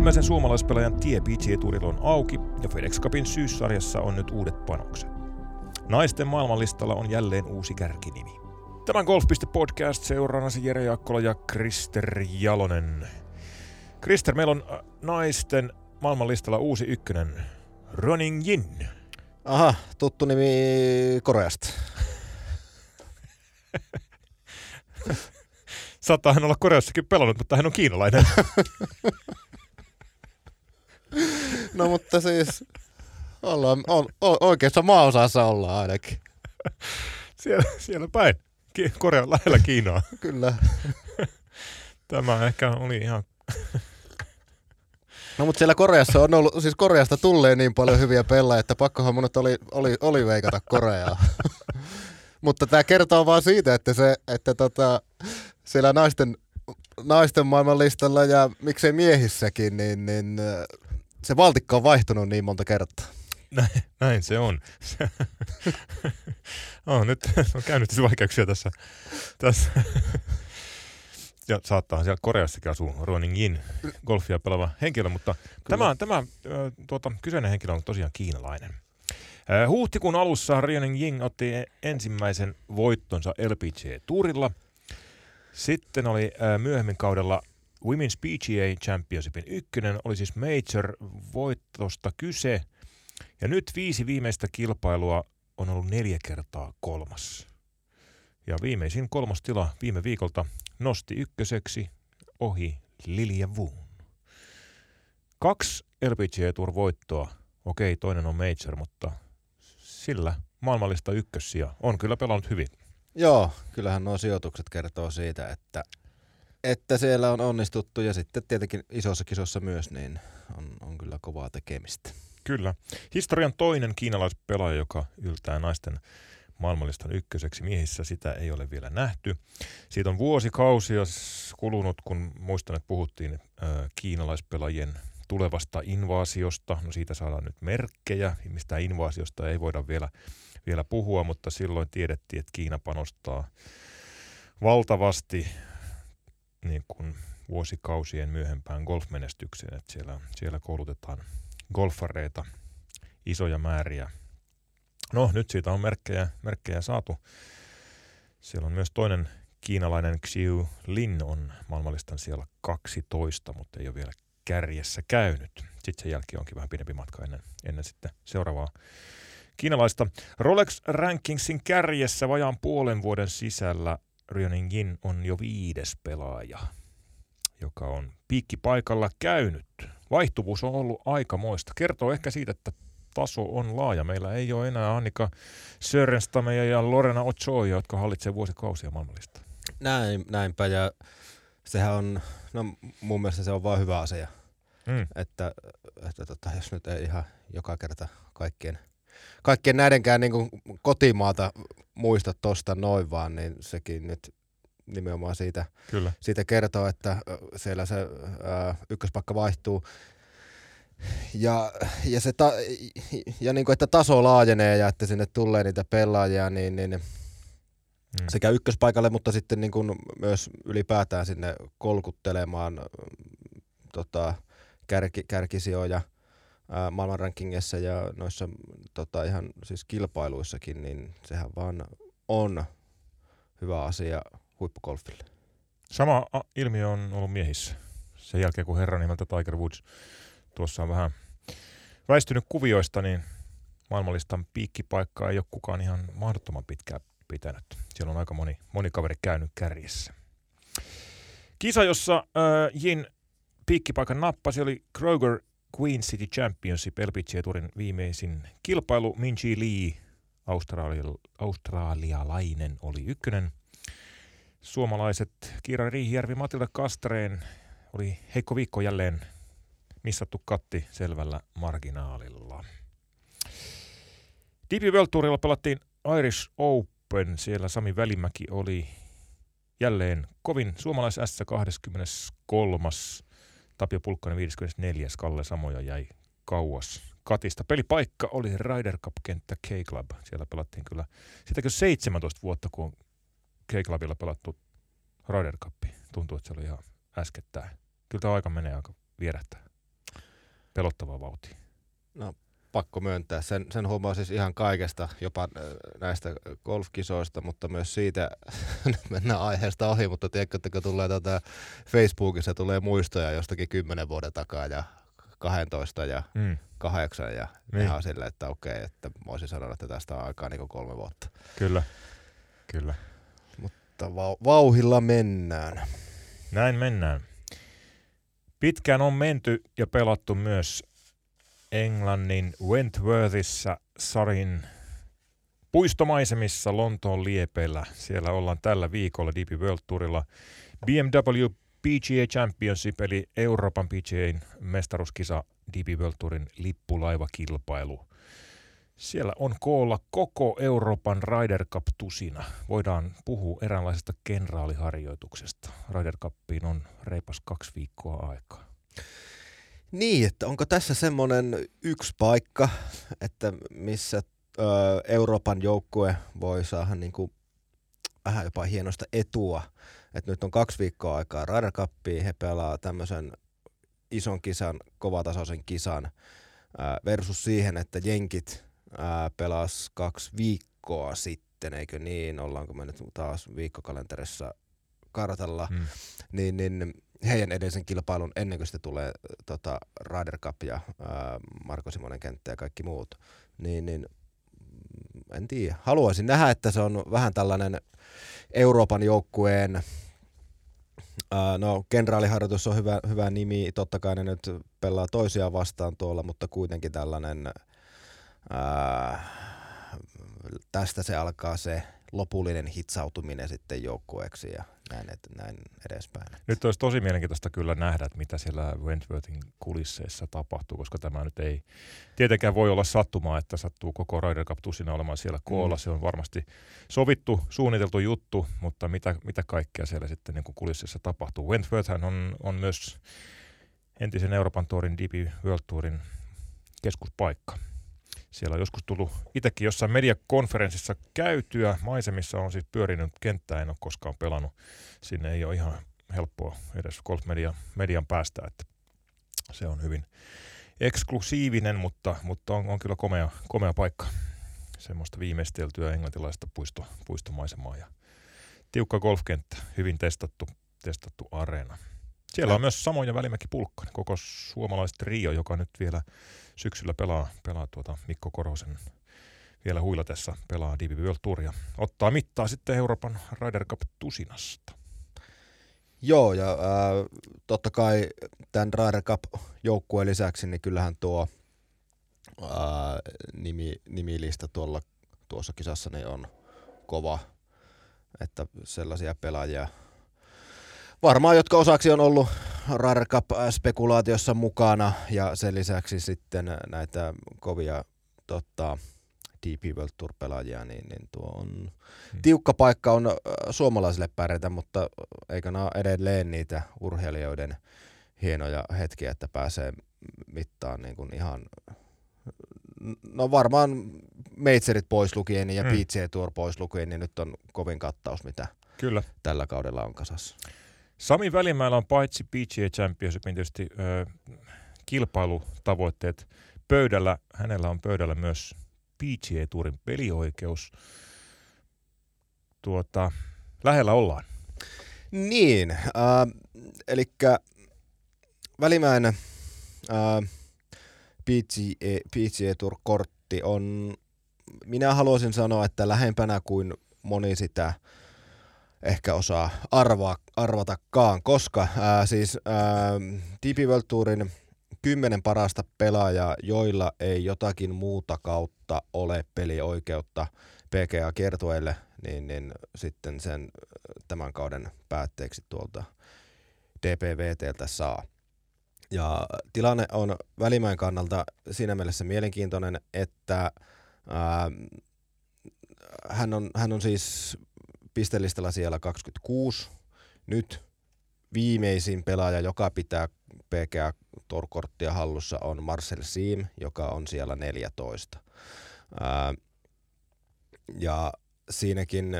ensimmäisen suomalaispelaajan tie PGA-turilla on auki ja FedEx Cupin syyssarjassa on nyt uudet panokset. Naisten maailmanlistalla on jälleen uusi kärkinimi. Tämän Golf.podcast seuraanasi Jere Jakkola ja Krister Jalonen. Krister, meillä on äh, naisten maailmanlistalla uusi ykkönen, Running Jin. Aha, tuttu nimi Koreasta. Saattaa hän olla Koreassakin pelannut, mutta hän on kiinalainen. no mutta siis ollaan, on, oikeassa maaosassa ollaan ainakin. Siellä, siellä päin. Korea lähellä Kiinaa. Kyllä. Tämä ehkä oli ihan... No mutta siellä Koreassa on ollut, siis Koreasta tulee niin paljon hyviä pelaajia, että pakkohan mun oli, oli, oli veikata Koreaa. mutta tämä kertoo vaan siitä, että se, että tota, siellä naisten, naisten maailman listalla ja miksei miehissäkin, niin, niin se valtikka on vaihtunut niin monta kertaa. Näin, näin se on. oh, nyt on käynyt vaikeuksia tässä. tässä. ja saattaa siellä Koreassakin asua Ronin Yin, golfia pelaava henkilö, mutta tämä, tämä tuota, kyseinen henkilö on tosiaan kiinalainen. Huhtikuun alussa Rionin Ying otti ensimmäisen voittonsa LPGA-tuurilla. Sitten oli myöhemmin kaudella Women's PGA Championshipin ykkönen, oli siis Major-voittosta kyse. Ja nyt viisi viimeistä kilpailua on ollut neljä kertaa kolmas. Ja viimeisin kolmas tila viime viikolta nosti ykköseksi ohi Lilja Woon. Kaksi LPGA Tour voittoa. Okei, toinen on Major, mutta sillä maailmallista ykkössiä on kyllä pelannut hyvin. Joo, kyllähän nuo sijoitukset kertoo siitä, että, että siellä on onnistuttu ja sitten tietenkin isossa kisossa myös, niin on, on kyllä kovaa tekemistä. Kyllä. Historian toinen kiinalaispelaaja, joka yltää naisten maailmanlistan ykköseksi miehissä, sitä ei ole vielä nähty. Siitä on vuosikausia kulunut, kun muistan, että puhuttiin kiinalaispelaajien tulevasta invaasiosta. No siitä saadaan nyt merkkejä. Mistä invaasiosta ei voida vielä, vielä puhua, mutta silloin tiedettiin, että Kiina panostaa valtavasti niin kuin vuosikausien myöhempään golfmenestykseen. Että siellä, siellä koulutetaan golfareita isoja määriä. No nyt siitä on merkkejä, merkkejä saatu. Siellä on myös toinen kiinalainen Xiu Lin on maailmanlistan siellä 12, mutta ei ole vielä kärjessä käynyt. Sitten sen jälkeen onkin vähän pidempi matka ennen, ennen sitten seuraavaa kiinalaista. Rolex Rankingsin kärjessä vajaan puolen vuoden sisällä Ryonin Jin on jo viides pelaaja, joka on piikkipaikalla käynyt. Vaihtuvuus on ollut aikamoista. Kertoo ehkä siitä, että taso on laaja. Meillä ei ole enää Annika Sörenstameja ja Lorena Ochoa, jotka hallitsevat vuosikausia maailmallista. Näin, näinpä ja sehän on, no mun mielestä se on vain hyvä asia. Mm. Että, että tota, jos nyt ei ihan joka kerta kaikkien, kaikkien näidenkään niin kotimaata muista tosta noin vaan, niin sekin nyt nimenomaan siitä, Kyllä. siitä kertoo, että siellä se ää, ykköspakka vaihtuu. Ja, ja, se ta, ja niin kuin, että taso laajenee ja että sinne tulee niitä pelaajia, niin, niin hmm. sekä ykköspaikalle, mutta sitten niin kuin myös ylipäätään sinne kolkuttelemaan tota, kärki, kärkisijoja maailmanrankingissa ja noissa tota, ihan siis kilpailuissakin, niin sehän vaan on hyvä asia huippugolfille. Sama ilmiö on ollut miehissä. Sen jälkeen kun herra nimeltä Tiger Woods tuossa on vähän väistynyt kuvioista, niin maailmanlistan piikkipaikkaa ei ole kukaan ihan mahdottoman pitkään pitänyt. Siellä on aika moni, moni kaveri käynyt kärjessä. Kisa, jossa äh, Jin piikkipaikan nappasi, oli Kroger Queen City Championship LPGA Tourin viimeisin kilpailu. Minji Lee, australialainen, oli ykkönen. Suomalaiset Kiira Riihijärvi, Matilda Kastreen oli heikko viikko jälleen missattu katti selvällä marginaalilla. DP World Tourilla pelattiin Irish Open. Siellä Sami Välimäki oli jälleen kovin suomalais S 23. Tapio Pulkkanen 54. Kalle Samoja jäi kauas katista. Pelipaikka oli Ryder Cup-kenttä K-Club. Siellä pelattiin kyllä, sitäkö 17 vuotta, kun on K-Clubilla pelattu Ryder Cup. Tuntuu, että se oli ihan äskettäin. Kyllä tämä aika menee aika vierähtää. pelottava vauhti. No pakko myöntää. Sen, sen huomaa siis ihan kaikesta, jopa näistä golfkisoista, mutta myös siitä, nyt mennään aiheesta ohi, mutta tiedätkö, että tulee tätä Facebookissa tulee muistoja jostakin kymmenen vuoden takaa ja 12 ja mm. 8 ja niin. ihan silleen, että okei, että voisin sanoa, että tästä on aikaa niin kolme vuotta. Kyllä, kyllä. Mutta va- vauhilla mennään. Näin mennään. Pitkään on menty ja pelattu myös Englannin Wentworthissa Sarin puistomaisemissa Lontoon liepeillä. Siellä ollaan tällä viikolla DP World Tourilla. BMW PGA Championship eli Euroopan PGA mestaruuskisa DP World Tourin lippulaivakilpailu. Siellä on koolla koko Euroopan Ryder Cup-tusina. Voidaan puhua eräänlaisesta kenraaliharjoituksesta. Ryder Cupiin on reipas kaksi viikkoa aikaa. Niin, että onko tässä semmoinen yksi paikka, että missä ö, Euroopan joukkue voi saada niin kuin vähän jopa hienosta etua. Että nyt on kaksi viikkoa aikaa Ryder Cupia, he pelaa tämmöisen ison kisan, kovatasoisen kisan ö, versus siihen, että jenkit pelas kaksi viikkoa sitten, eikö niin, ollaanko me nyt taas viikkokalenterissa kartalla, hmm. niin, niin heidän edellisen kilpailun ennen kuin sitten tulee tota, Ryder Cup ja ää, Marko Simonen kenttä ja kaikki muut, niin, niin en tiedä. Haluaisin nähdä, että se on vähän tällainen Euroopan joukkueen Uh, no, kenraaliharjoitus on hyvä, hyvä nimi. Totta kai ne nyt pelaa toisiaan vastaan tuolla, mutta kuitenkin tällainen, uh, tästä se alkaa se lopullinen hitsautuminen sitten joukkueeksi ja näin, et, näin edespäin. Nyt olisi tosi mielenkiintoista kyllä nähdä, että mitä siellä Wentworthin kulisseissa tapahtuu, koska tämä nyt ei tietenkään voi olla sattumaa, että sattuu koko Ryder Cup tusina olemaan siellä koolla. Mm. Se on varmasti sovittu, suunniteltu juttu, mutta mitä, mitä kaikkea siellä sitten niin kulisseissa tapahtuu. Wentworth on, on myös entisen Euroopan Tourin DP World Tourin keskuspaikka. Siellä on joskus tullut itsekin jossain mediakonferenssissa käytyä. Maisemissa on siis pyörinyt kenttää, en ole koskaan pelannut. Sinne ei ole ihan helppoa edes golfmedian median päästä, että se on hyvin eksklusiivinen, mutta, mutta on, on kyllä komea, komea paikka. Semmoista viimeisteltyä englantilaista puisto, puistomaisemaa ja tiukka golfkenttä, hyvin testattu, testattu areena. Siellä on myös samoja Välimäki Pulkkanen, koko suomalaiset Rio, joka nyt vielä syksyllä pelaa, pelaa tuota Mikko Korosen vielä huilatessa pelaa DB World Touria. Ottaa mittaa sitten Euroopan Ryder Cup tusinasta. Joo, ja ää, totta kai tämän Ryder Cup joukkueen lisäksi, niin kyllähän tuo ää, nimi, nimilista tuolla, tuossa kisassa niin on kova, että sellaisia pelaajia – varmaan jotka osaksi on ollut Ryder Cup-spekulaatiossa mukana ja sen lisäksi sitten näitä kovia tota, DP World Tour-pelaajia, niin, niin tuo on hmm. tiukka paikka on suomalaisille pärjätä, mutta eikö nämä edelleen niitä urheilijoiden hienoja hetkiä, että pääsee mittaan niin kuin ihan, no varmaan Meitserit pois lukien ja hmm. PGA Tour pois lukien, niin nyt on kovin kattaus, mitä Kyllä. tällä kaudella on kasassa. Sami Välimäellä on paitsi PGA Championshipin tietysti ö, kilpailutavoitteet pöydällä. Hänellä on pöydällä myös PGA Tourin pelioikeus. Tuota, lähellä ollaan. Niin, äh, eli Välimäen äh, PGA, PGA Tour-kortti on, minä haluaisin sanoa, että lähempänä kuin moni sitä – ehkä osaa arvaa, arvatakaan, koska ää, siis DP World Tourin kymmenen parasta pelaajaa, joilla ei jotakin muuta kautta ole pelioikeutta PGA-kiertueille, niin, niin sitten sen tämän kauden päätteeksi tuolta DPVTltä saa. Ja tilanne on Välimäen kannalta siinä mielessä mielenkiintoinen, että ää, hän, on, hän on siis pistelistalla siellä 26. Nyt viimeisin pelaaja, joka pitää PGA Torkorttia hallussa on Marcel Siim, joka on siellä 14. Ää, ja siinäkin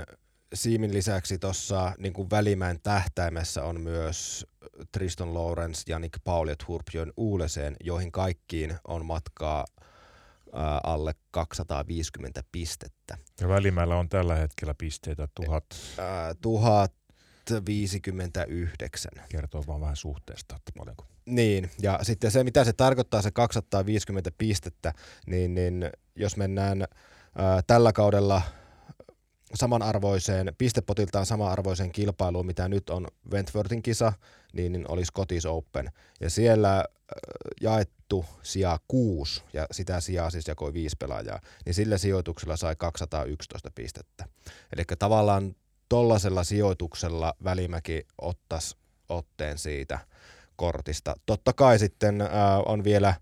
Siimin lisäksi tuossa niin Välimäen tähtäimessä on myös Tristan Lawrence, Janik Paul ja Turbjörn Uuleseen, joihin kaikkiin on matkaa ää, alle 250 pistettä. Ja Välimäellä on tällä hetkellä pisteitä 1000. Ää, 1059. Kertoo vaan vähän suhteesta, että paljonko. Niin, ja sitten se, mitä se tarkoittaa, se 250 pistettä, niin, niin jos mennään ää, tällä kaudella samanarvoiseen, pistepotiltaan samanarvoiseen kilpailuun, mitä nyt on Wentworthin kisa, niin, niin oli Scottish Open. Ja siellä jaettu sija kuusi, ja sitä sijaa siis jakoi viisi pelaajaa, niin sillä sijoituksella sai 211 pistettä. Eli tavallaan tollaisella sijoituksella Välimäki ottaisi otteen siitä kortista. Totta kai sitten ää, äh, on vielä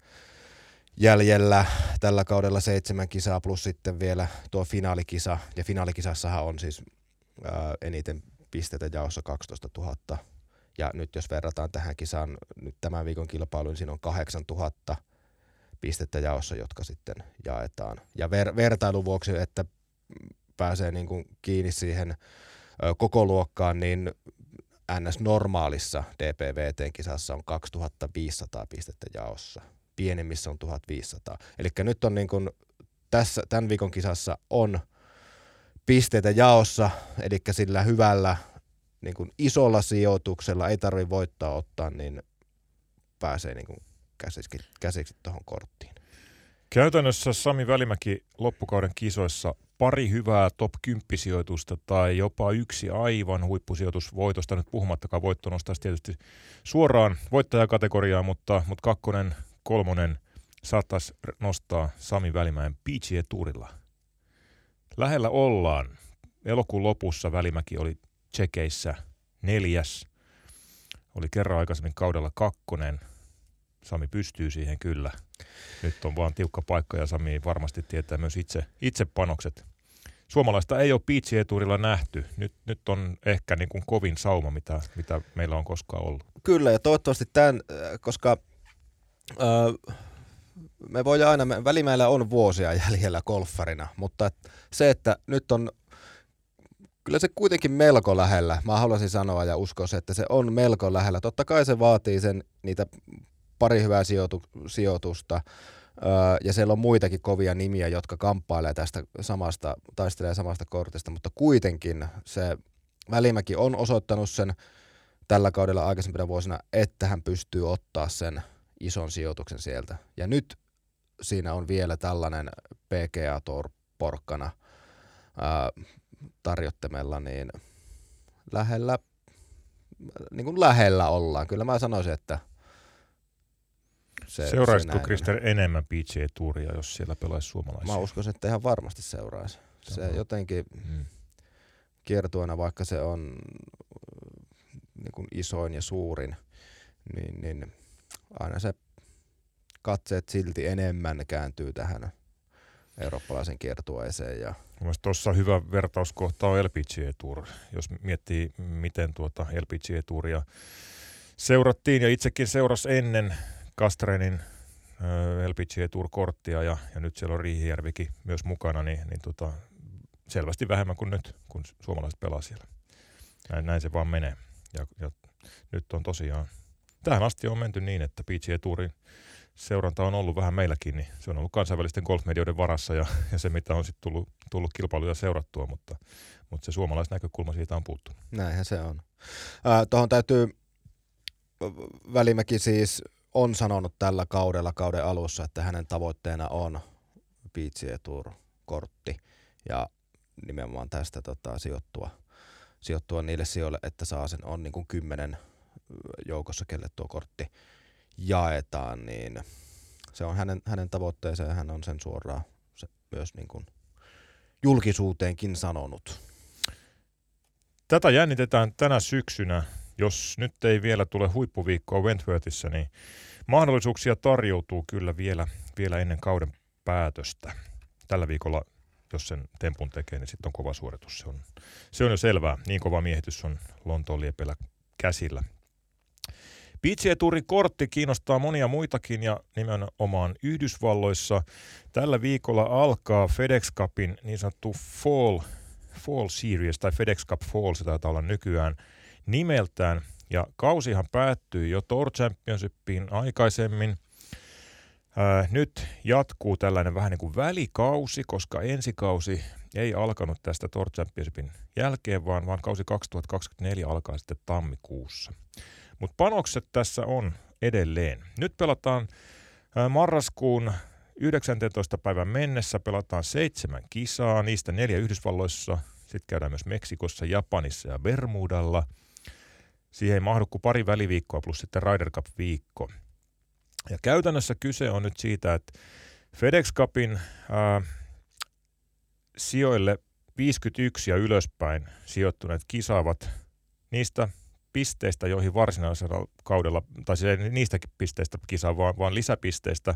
jäljellä tällä kaudella seitsemän kisaa plus sitten vielä tuo finaalikisa. Ja finaalikisassahan on siis ää, eniten pisteitä jaossa 12 000. Ja nyt jos verrataan tähän kisaan nyt tämän viikon kilpailuun, niin siinä on 8000 pistettä jaossa, jotka sitten jaetaan. Ja ver- vertailun vuoksi, että pääsee niin kuin kiinni siihen koko luokkaan, niin NS-normaalissa DPVT-kisassa on 2500 pistettä jaossa – pienemmissä on 1500. Eli nyt on niin kuin tässä, tämän viikon kisassa on pisteitä jaossa, eli sillä hyvällä niin kuin isolla sijoituksella, ei tarvi voittaa ottaa, niin pääsee niin kuin käsiksi, käsiksi tuohon korttiin. Käytännössä Sami Välimäki loppukauden kisoissa pari hyvää top 10 sijoitusta tai jopa yksi aivan huippusijoitus voitosta. Nyt puhumattakaan voitto nostaisi tietysti suoraan voittajakategoriaa, mutta, mutta kakkonen kolmonen saattaisi nostaa Sami Välimäen PGA Tourilla. Lähellä ollaan. Elokuun lopussa Välimäki oli tsekeissä neljäs. Oli kerran aikaisemmin kaudella kakkonen. Sami pystyy siihen kyllä. Nyt on vaan tiukka paikka ja Sami varmasti tietää myös itse, itse panokset. Suomalaista ei ole PGA Tourilla nähty. Nyt, nyt on ehkä niin kuin kovin sauma, mitä, mitä meillä on koskaan ollut. Kyllä, ja toivottavasti tämän, koska Öö, me voidaan aina, me, välimäillä on vuosia jäljellä golfarina, mutta se, että nyt on, kyllä se kuitenkin melko lähellä, mä haluaisin sanoa ja uskoa että se on melko lähellä. Totta kai se vaatii sen, niitä pari hyvää sijoitu, sijoitusta, ja siellä on muitakin kovia nimiä, jotka kamppailee tästä samasta, taistelee samasta kortista, mutta kuitenkin se Välimäki on osoittanut sen tällä kaudella aikaisempina vuosina, että hän pystyy ottaa sen – ison sijoituksen sieltä. Ja nyt siinä on vielä tällainen PGA-porkkana tarjottamella, niin lähellä, niin kuin lähellä ollaan. Kyllä mä sanoisin, että se, Seuraisiko Krister enemmän PGA Touria, jos siellä pelaisi suomalaisia? Mä uskon, että ihan varmasti seuraisi. Se Tämä. jotenkin hmm. kiertuena, vaikka se on niin kuin isoin ja suurin, niin, niin aina se katseet silti enemmän kääntyy tähän eurooppalaisen kiertueeseen. Ja... Tuossa hyvä vertauskohta on LPGA Tour. Jos miettii, miten tuota LPGA Touria seurattiin ja itsekin seuras ennen Kastrenin LPGA Tour-korttia ja, ja nyt siellä on Riihijärvikin myös mukana, niin, niin tota, selvästi vähemmän kuin nyt, kun suomalaiset pelaa siellä. Näin, näin se vaan menee. Ja, ja nyt on tosiaan tähän asti on menty niin, että PGA Tourin seuranta on ollut vähän meilläkin, niin se on ollut kansainvälisten golfmedioiden varassa ja, ja se, mitä on sitten tullut, tullut kilpailuja seurattua, mutta, mutta se suomalaisnäkökulma siitä on puuttunut. Näinhän se on. Äh, Tuohon täytyy, Välimäki siis on sanonut tällä kaudella, kauden alussa, että hänen tavoitteena on PGA Tour-kortti ja nimenomaan tästä tota, sijoittua, sijoittua niille sijoille, että saa sen, on niin kuin kymmenen joukossa, kelle tuo kortti jaetaan, niin se on hänen, hänen tavoitteensa ja hän on sen suoraan se myös niin kuin julkisuuteenkin sanonut. Tätä jännitetään tänä syksynä. Jos nyt ei vielä tule huippuviikkoa Wentworthissa, niin mahdollisuuksia tarjoutuu kyllä vielä, vielä ennen kauden päätöstä. Tällä viikolla, jos sen tempun tekee, niin sitten on kova suoritus. Se on, se on jo selvää. Niin kova miehitys on Lontoon liepellä käsillä. PGA Tourin kortti kiinnostaa monia muitakin ja nimenomaan Yhdysvalloissa. Tällä viikolla alkaa FedEx Cupin niin sanottu Fall, Fall Series tai FedEx Cup Fall, se taitaa olla nykyään nimeltään. Ja kausihan päättyi jo Tour Championshipiin aikaisemmin. Ää, nyt jatkuu tällainen vähän niin kuin välikausi, koska ensikausi ei alkanut tästä Tour Championshipin jälkeen, vaan, vaan kausi 2024 alkaa sitten tammikuussa. Mutta panokset tässä on edelleen. Nyt pelataan marraskuun 19. päivän mennessä pelataan seitsemän kisaa, niistä neljä Yhdysvalloissa, sitten käydään myös Meksikossa, Japanissa ja Bermudalla. Siihen ei mahdu kuin pari väliviikkoa plus sitten Ryder Cup-viikko. Ja käytännössä kyse on nyt siitä, että FedEx Cupin ää, sijoille 51 ja ylöspäin sijoittuneet kisaavat niistä pisteistä, joihin varsinaisella kaudella, tai siis ei niistäkin pisteistä kisaa, vaan, vaan lisäpisteistä,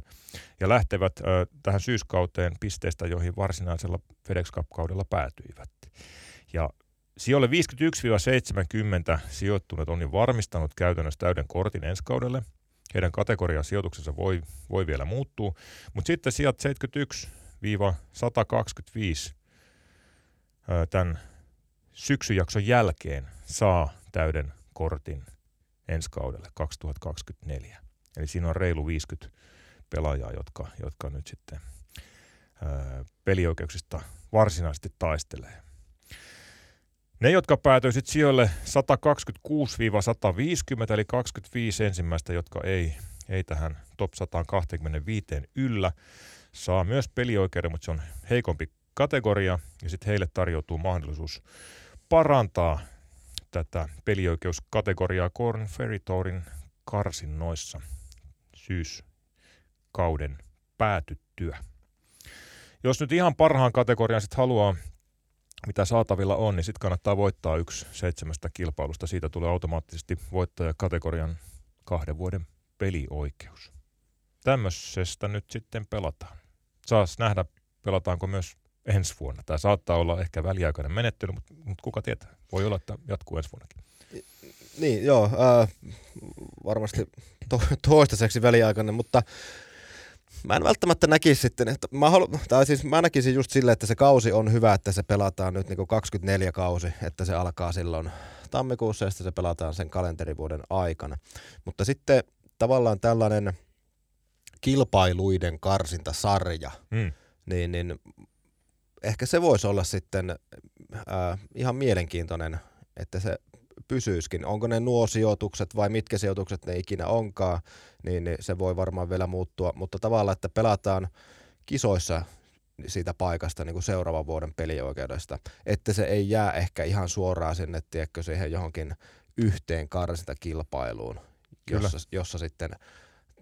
ja lähtevät ö, tähän syyskauteen pisteistä, joihin varsinaisella FedEx Cup-kaudella päätyivät. Ja sijoille 51-70 sijoittuneet on jo varmistanut käytännössä täyden kortin ensi kaudelle. Heidän kategorian sijoituksensa voi, voi vielä muuttua, mutta sitten sijat 71-125 tämän syksyjakson jälkeen saa täyden kortin ensi kaudelle 2024. Eli siinä on reilu 50 pelaajaa, jotka, jotka nyt sitten ää, pelioikeuksista varsinaisesti taistelee. Ne, jotka päätyisivät sijoille 126-150, eli 25 ensimmäistä, jotka ei, ei tähän top 125 yllä, saa myös pelioikeuden, mutta se on heikompi kategoria, ja sitten heille tarjoutuu mahdollisuus parantaa tätä pelioikeuskategoriaa Corn Ferry Tourin karsinnoissa syyskauden päätyttyä. Jos nyt ihan parhaan kategorian sitten haluaa, mitä saatavilla on, niin sitten kannattaa voittaa yksi seitsemästä kilpailusta. Siitä tulee automaattisesti voittajakategorian kahden vuoden pelioikeus. Tämmöisestä nyt sitten pelataan. Saas nähdä, pelataanko myös ensi vuonna. Tämä saattaa olla ehkä väliaikainen menettely, mutta, mutta kuka tietää. Voi olla, että jatkuu ensi vuonnakin. Niin, joo. Äh, varmasti to, toistaiseksi väliaikainen, mutta mä en välttämättä näkisi sitten, että mä, halu, tai siis mä näkisin just silleen, että se kausi on hyvä, että se pelataan nyt niin 24 kausi, että se alkaa silloin tammikuussa ja sitten se pelataan sen kalenterivuoden aikana. Mutta sitten tavallaan tällainen kilpailuiden karsintasarja, mm. niin, niin ehkä se voisi olla sitten äh, ihan mielenkiintoinen, että se pysyiskin. Onko ne nuo sijoitukset vai mitkä sijoitukset ne ikinä onkaan, niin, niin se voi varmaan vielä muuttua, mutta tavallaan, että pelataan kisoissa siitä paikasta niin kuin seuraavan vuoden pelioikeudesta, että se ei jää ehkä ihan suoraan sinne, tiedätkö, siihen johonkin yhteen karsintakilpailuun, jossa, jossa sitten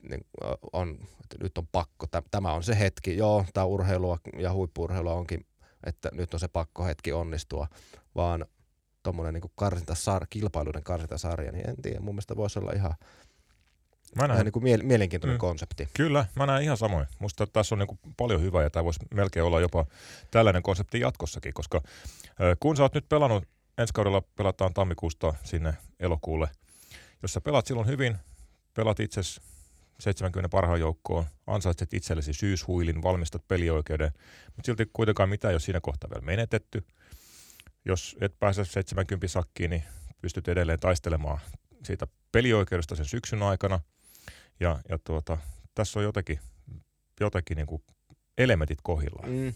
niin on, että nyt on pakko, tämä on se hetki, joo, tämä urheilua ja huippurheilua onkin että nyt on se pakko hetki onnistua, vaan tuommoinen niin karsintasar, kilpailuiden karsintasarja, niin en tiedä, mun mielestä voisi olla ihan, mä näen, ihan niin kuin mie- mielenkiintoinen mm, konsepti. Kyllä, mä näen ihan samoin. Musta tässä on niin kuin paljon hyvää ja tämä voisi melkein olla jopa tällainen konsepti jatkossakin, koska kun sä oot nyt pelannut, ensi kaudella pelataan tammikuusta sinne elokuulle, jos sä pelaat silloin hyvin, pelat itse 70 parhaan joukkoon, ansaitset itsellesi syyshuilin, valmistat pelioikeuden, mutta silti kuitenkaan mitään, jos siinä kohtaa vielä menetetty. Jos et pääse 70 sakkiin, niin pystyt edelleen taistelemaan siitä pelioikeudesta sen syksyn aikana. Ja, ja tuota, tässä on jotenkin, jotenkin niin kuin elementit kohillaan. Mm.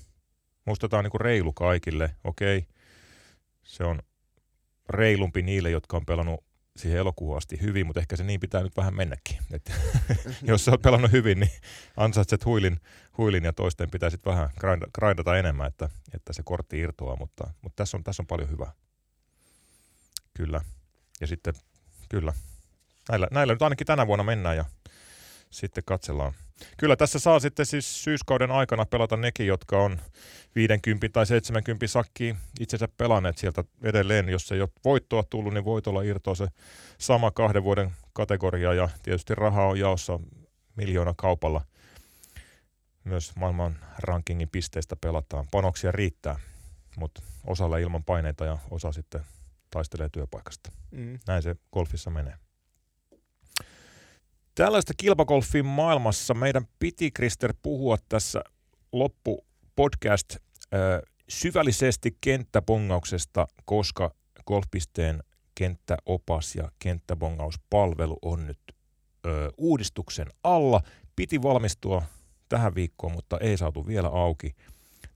Musta tämä on niin kuin reilu kaikille. Okei, se on reilumpi niille, jotka on pelannut siihen elokuuhun asti hyvin, mutta ehkä se niin pitää nyt vähän mennäkin. Et, jos sä oot pelannut hyvin, niin ansaitset huilin, huilin ja toisten pitää sitten vähän grindata enemmän, että, että se kortti irtoaa, mutta, mutta tässä, on, tässä on paljon hyvää. Kyllä. Ja sitten, kyllä, näillä, näillä nyt ainakin tänä vuonna mennään ja sitten katsellaan. Kyllä tässä saa sitten siis syyskauden aikana pelata nekin, jotka on 50 tai 70 sakkiin itsensä pelanneet sieltä edelleen. Jos ei ole voittoa tullut, niin voitolla irtoaa se sama kahden vuoden kategoria ja tietysti rahaa on jaossa miljoona kaupalla. Myös maailman rankingin pisteistä pelataan. Panoksia riittää, mutta osalla ilman paineita ja osa sitten taistelee työpaikasta. Mm. Näin se golfissa menee. Tällaista kilpagolfin maailmassa meidän piti, Krister, puhua tässä loppu podcast syvällisesti kenttäbongauksesta, koska golfpisteen kenttäopas ja kenttäbongauspalvelu on nyt ö, uudistuksen alla. Piti valmistua tähän viikkoon, mutta ei saatu vielä auki.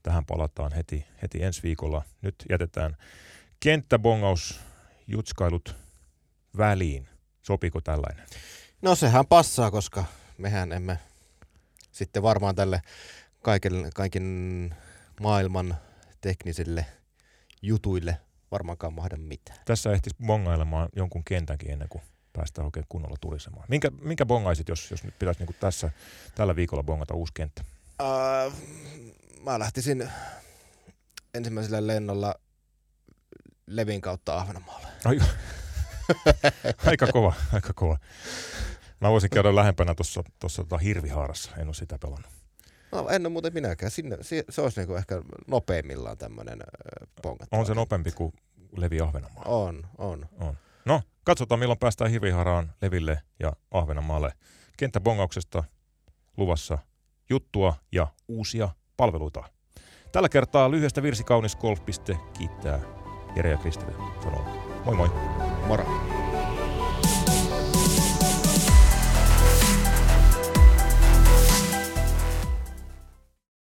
Tähän palataan heti, heti ensi viikolla. Nyt jätetään kenttäbongaus jutskailut väliin. Sopiko tällainen? No sehän passaa, koska mehän emme sitten varmaan tälle kaiken, kaiken maailman teknisille jutuille varmaankaan mahda mitään. Tässä ehtisi bongailemaan jonkun kentänkin ennen kuin päästään oikein kunnolla tulisemaan. Minkä, minkä bongaisit, jos, jos nyt pitäisi niin tässä tällä viikolla bongata uusi kenttä? Uh, mä lähtisin ensimmäisellä lennolla Levin kautta Ahvenanmaalle. Ai, aika kova, aika kova. Mä voisin käydä lähempänä tuossa tota Hirvihaarassa, en ole sitä pelannut. No en ole muuten minäkään. Sinne, se olisi niinku ehkä nopeimmillaan tämmöinen pongat. On se nopeampi kuin Levi Ahvenanmaa. On, on. on. No, katsotaan milloin päästään Hirviharaan, Leville ja Ahvenanmaalle. Kenttäbongauksesta luvassa juttua ja uusia palveluita. Tällä kertaa lyhyestä virsi kaunis golf. kiittää Jere ja Kristille. Sanoo moi moi. Moro.